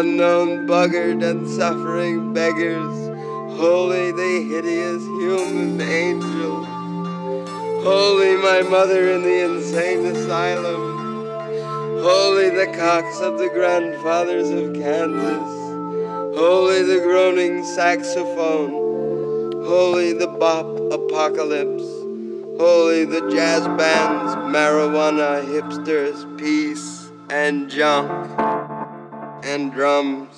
unknown buggard and suffering beggars. Holy the hideous human angel. Holy my mother in the insane asylum. Holy the cocks of the grandfathers of Kansas. Holy the groaning saxophone. Holy the bop apocalypse. Holy the jazz bands, marijuana, hipsters, peace, and junk, and drums.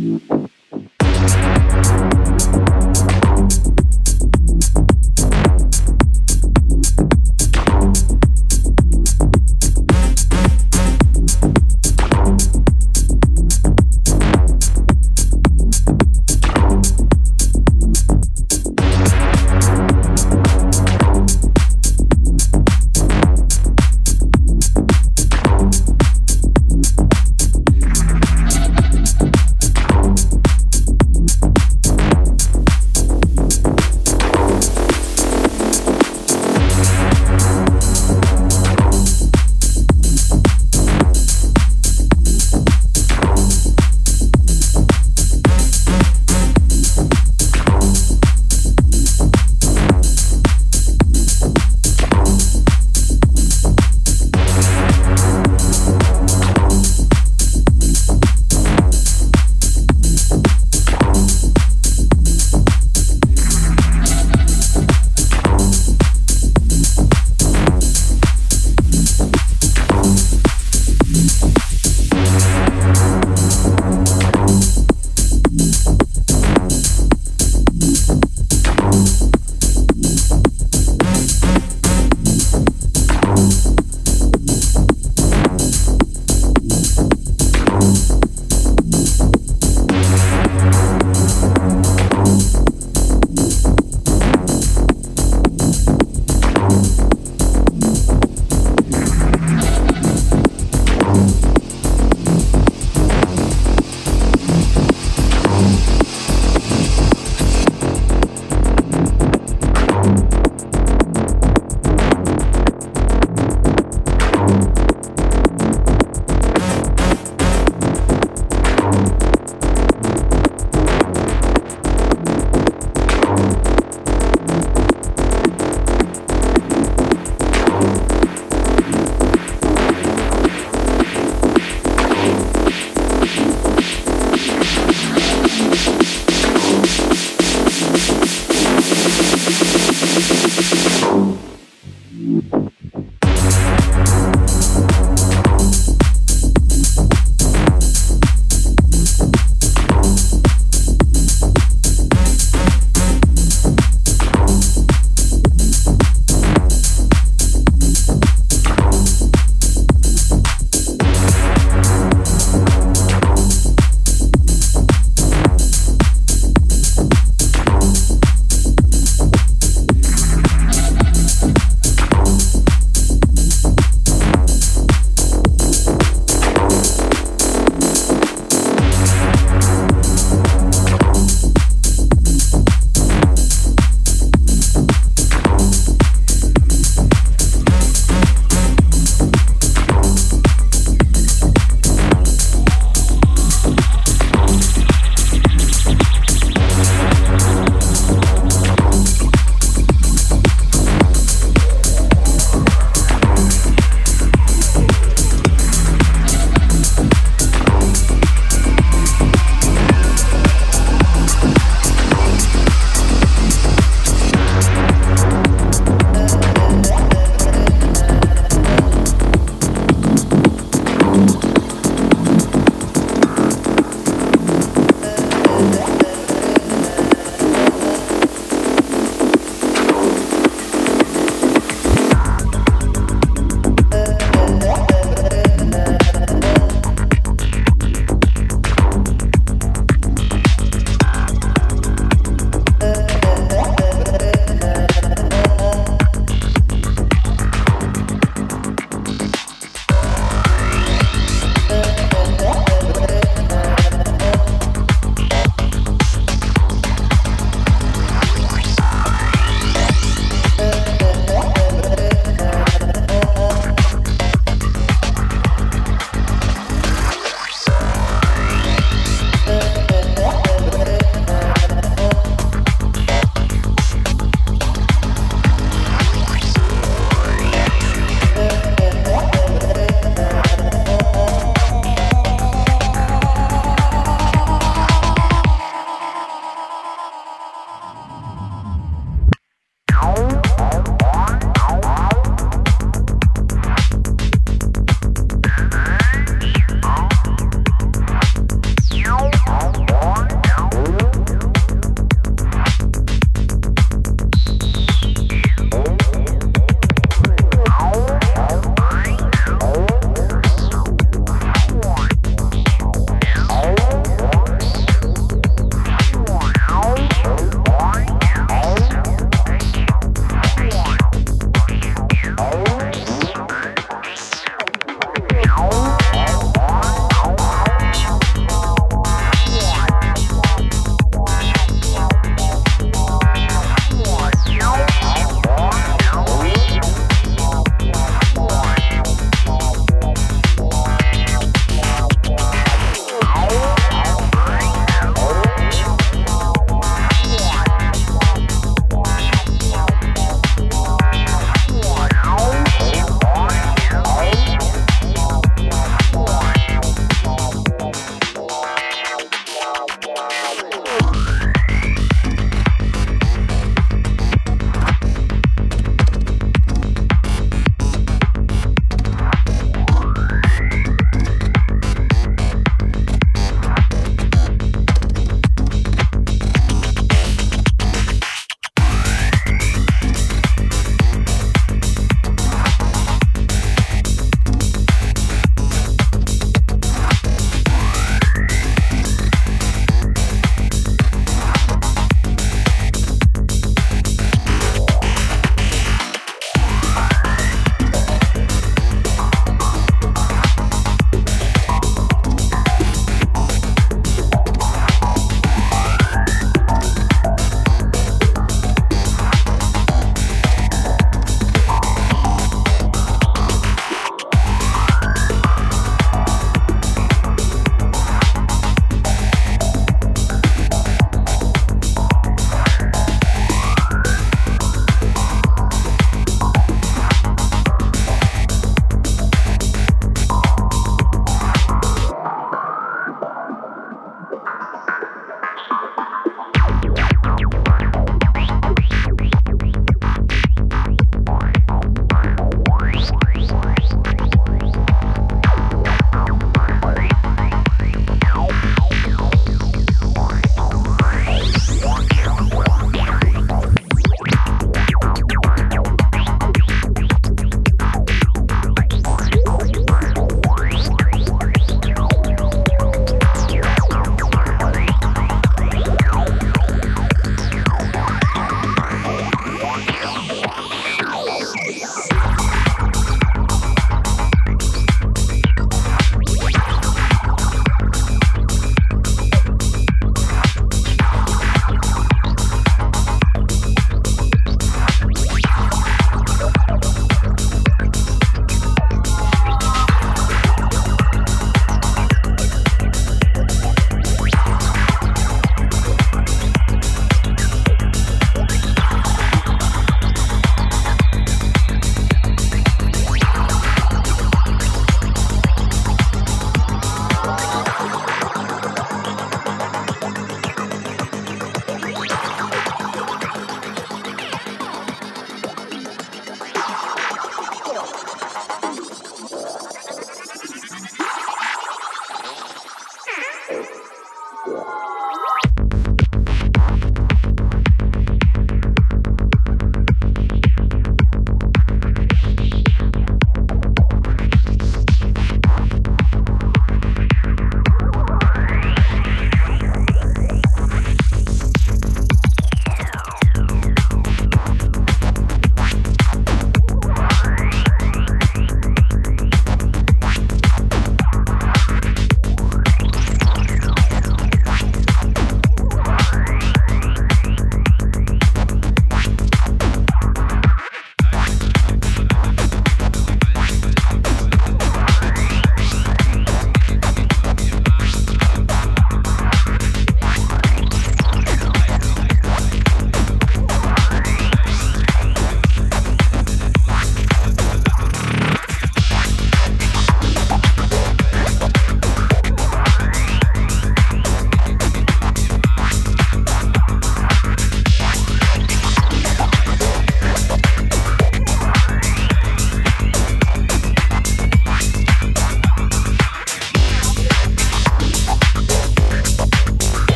Música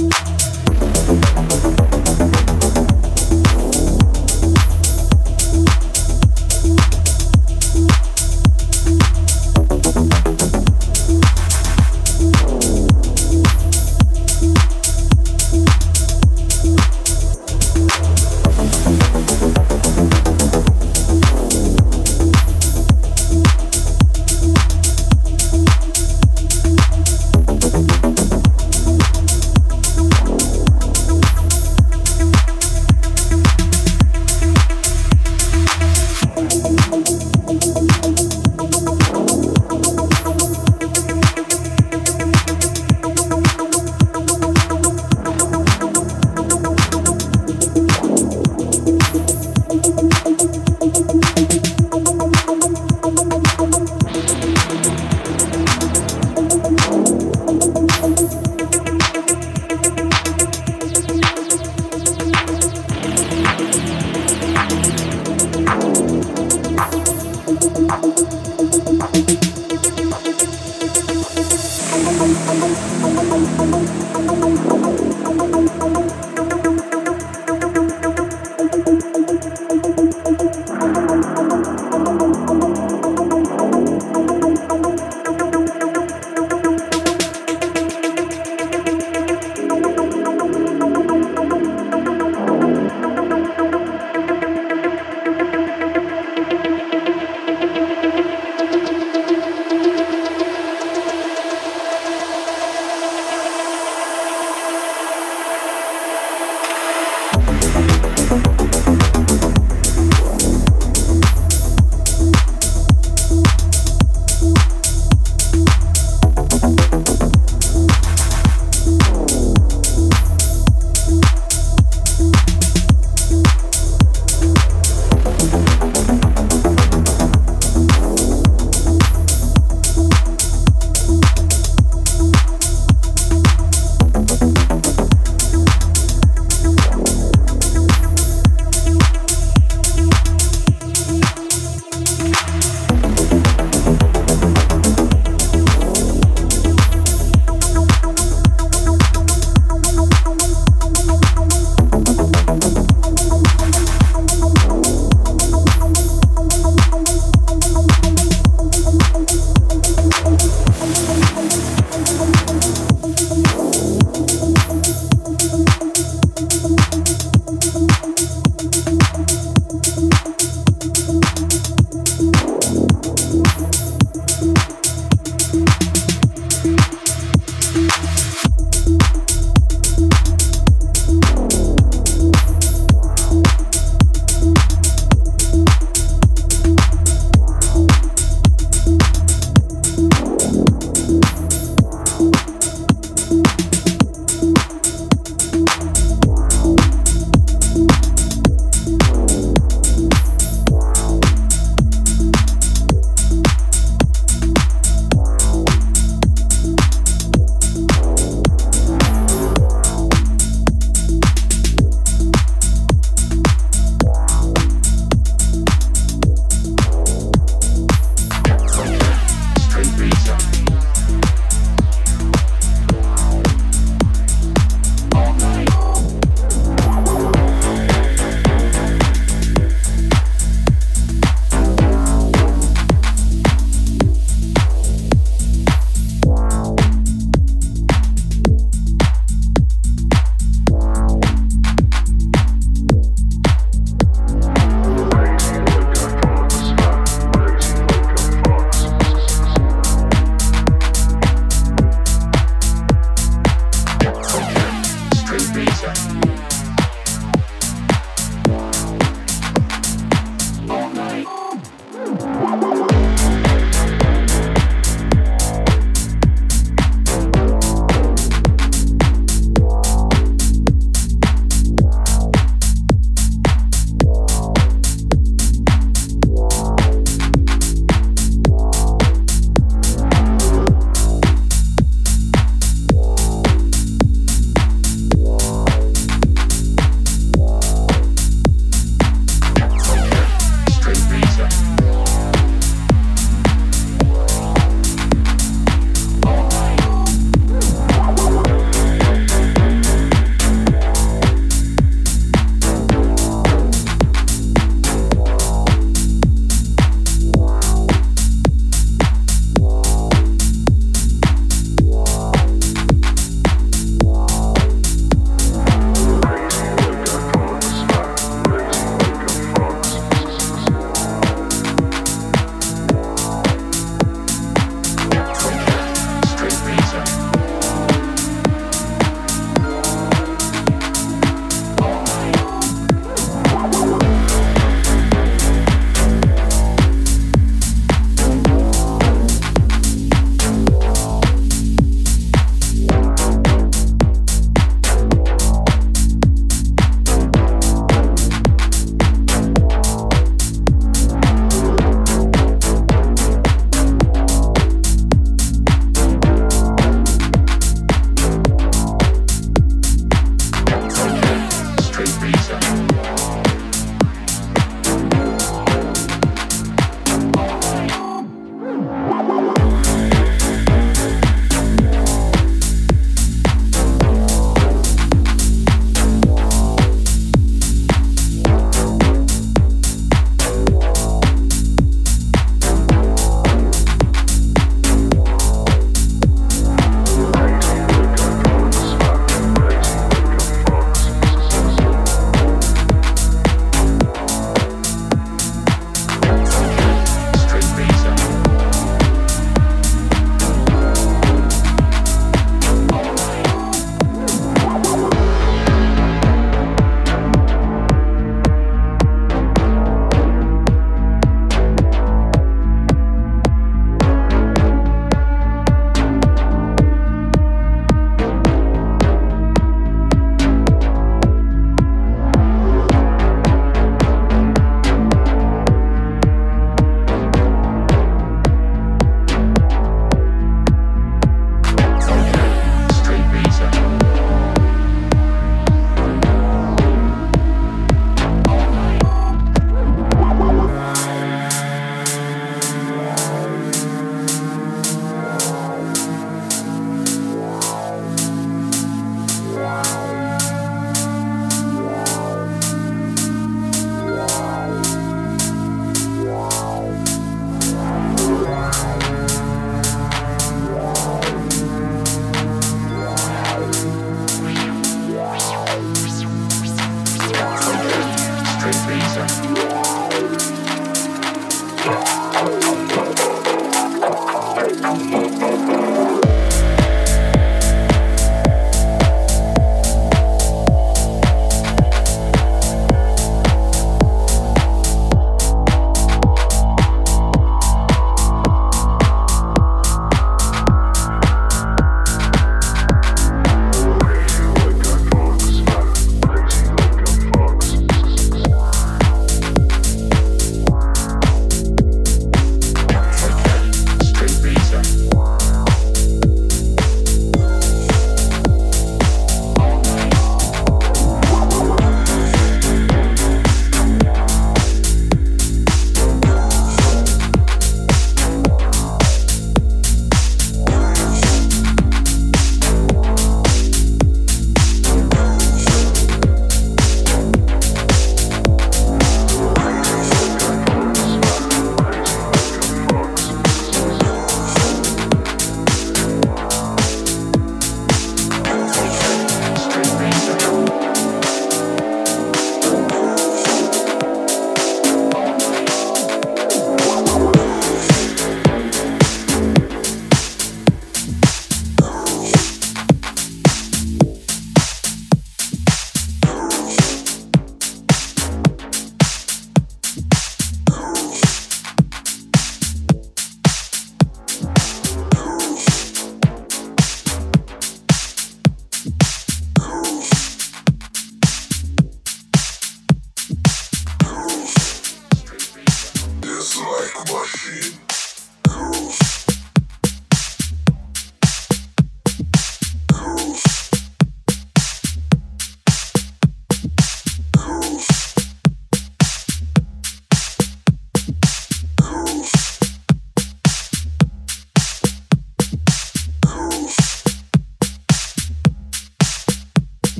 you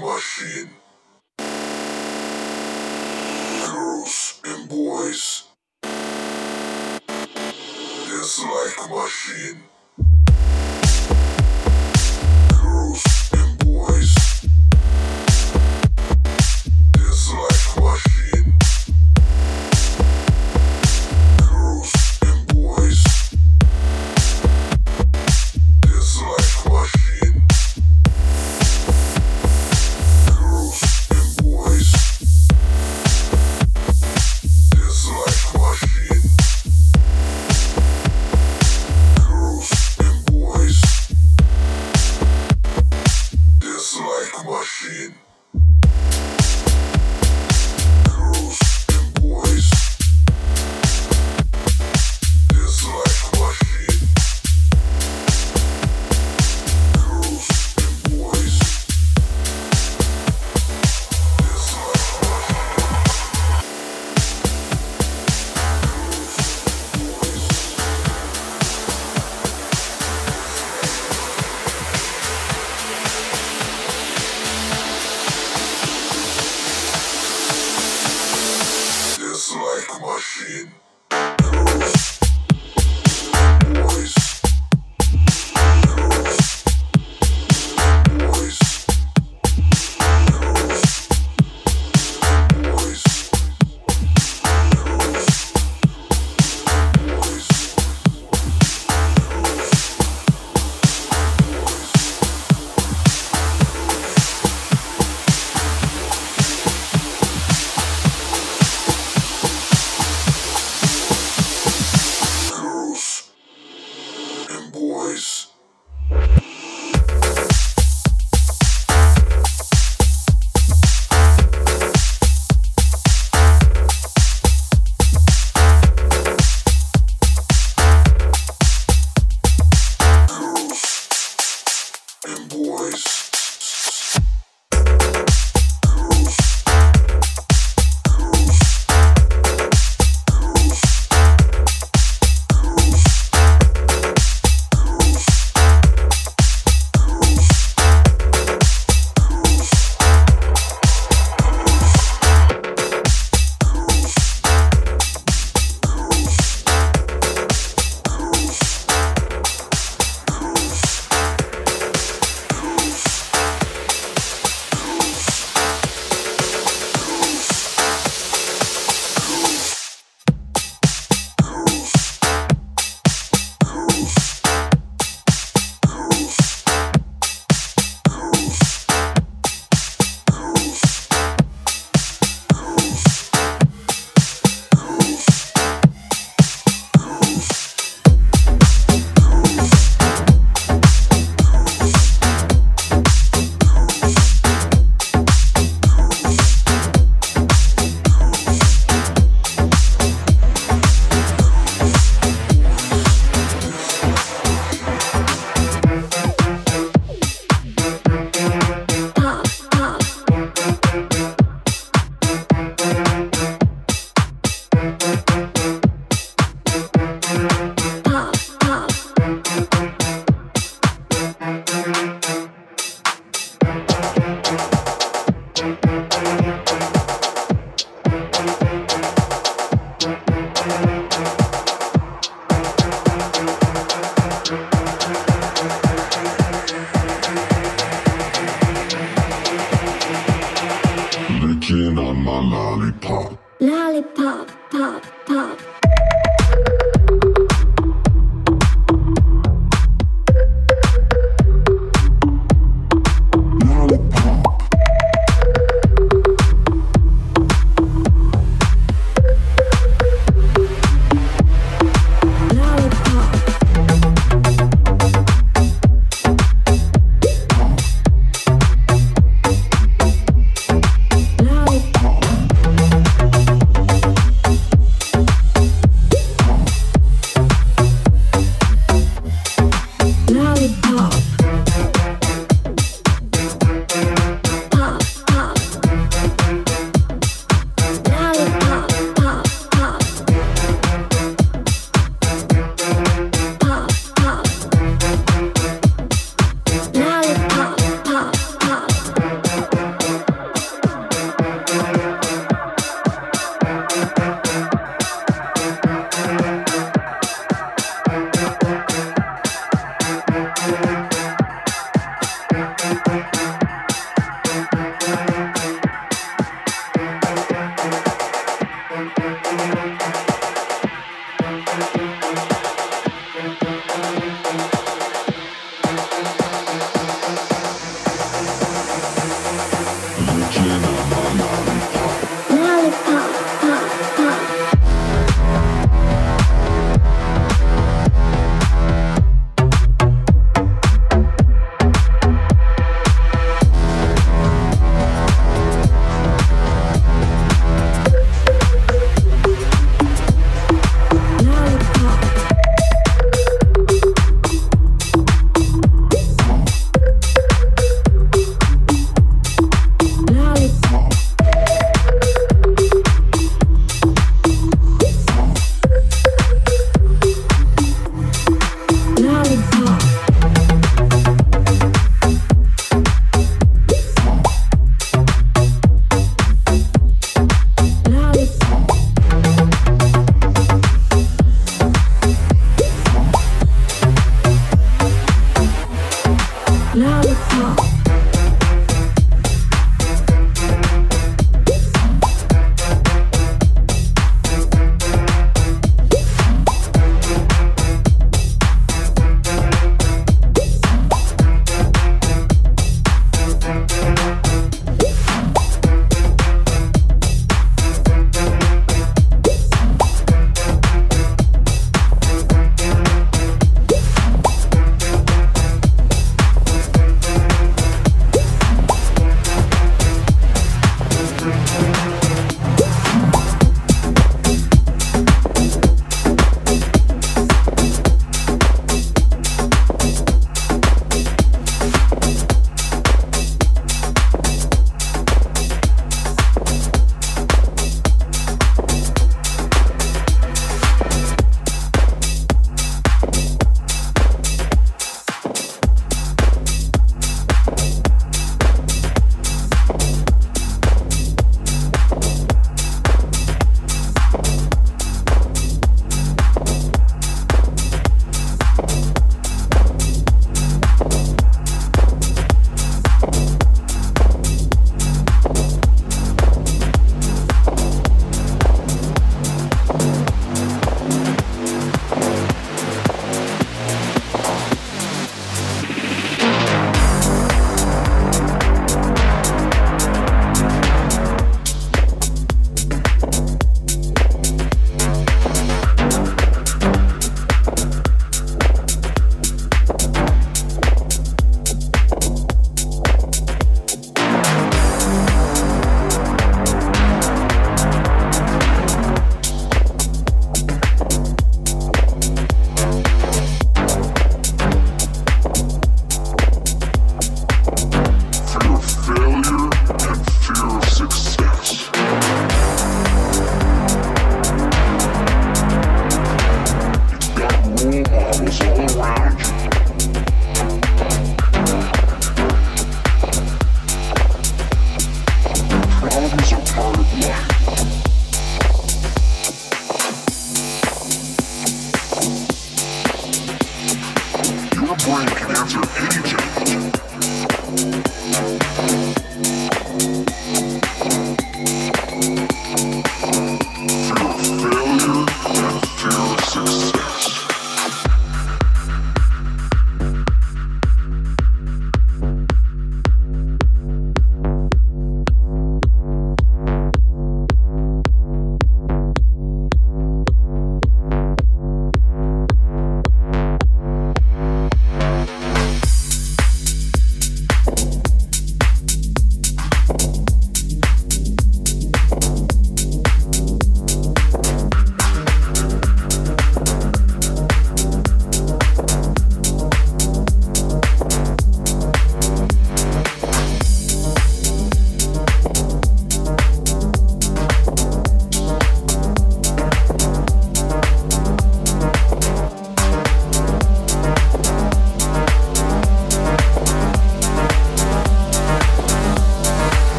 machine. Girls and boys. Dislike machine. lollipop, pop, pop.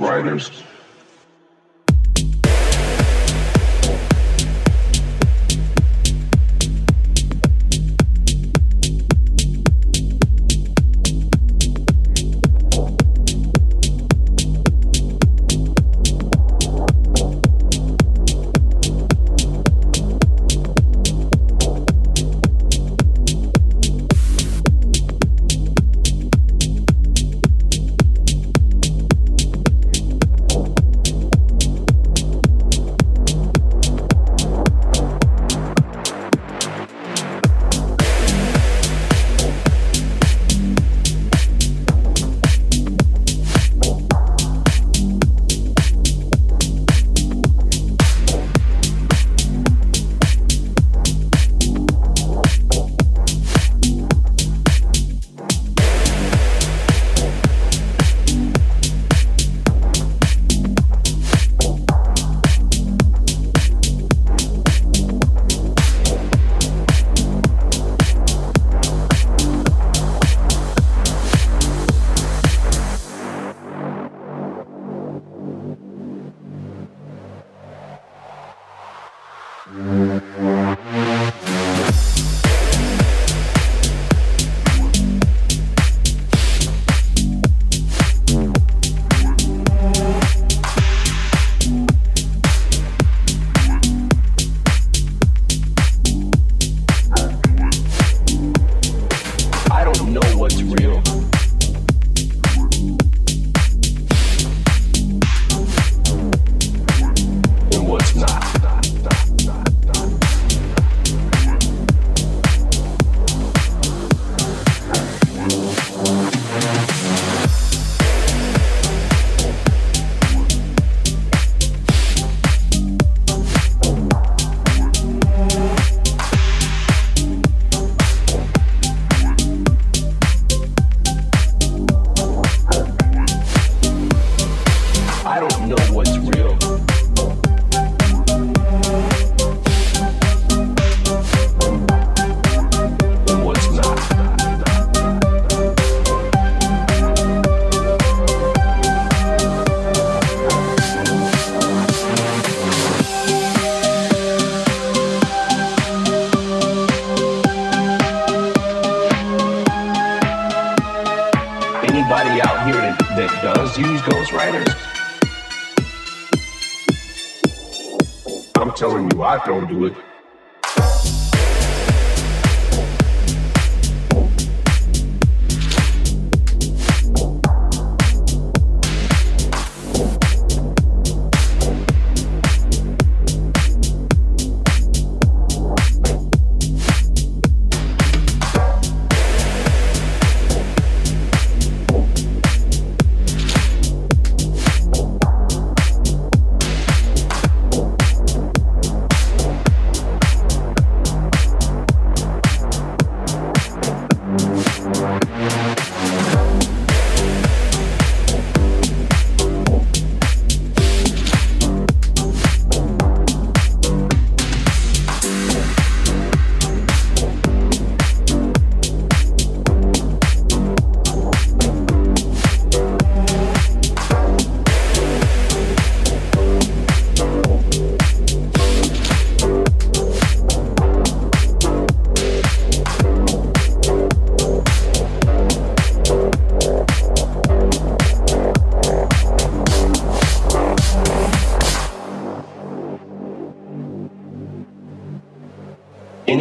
Riders.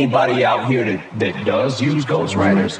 Anybody out here that, that does use ghostwriters,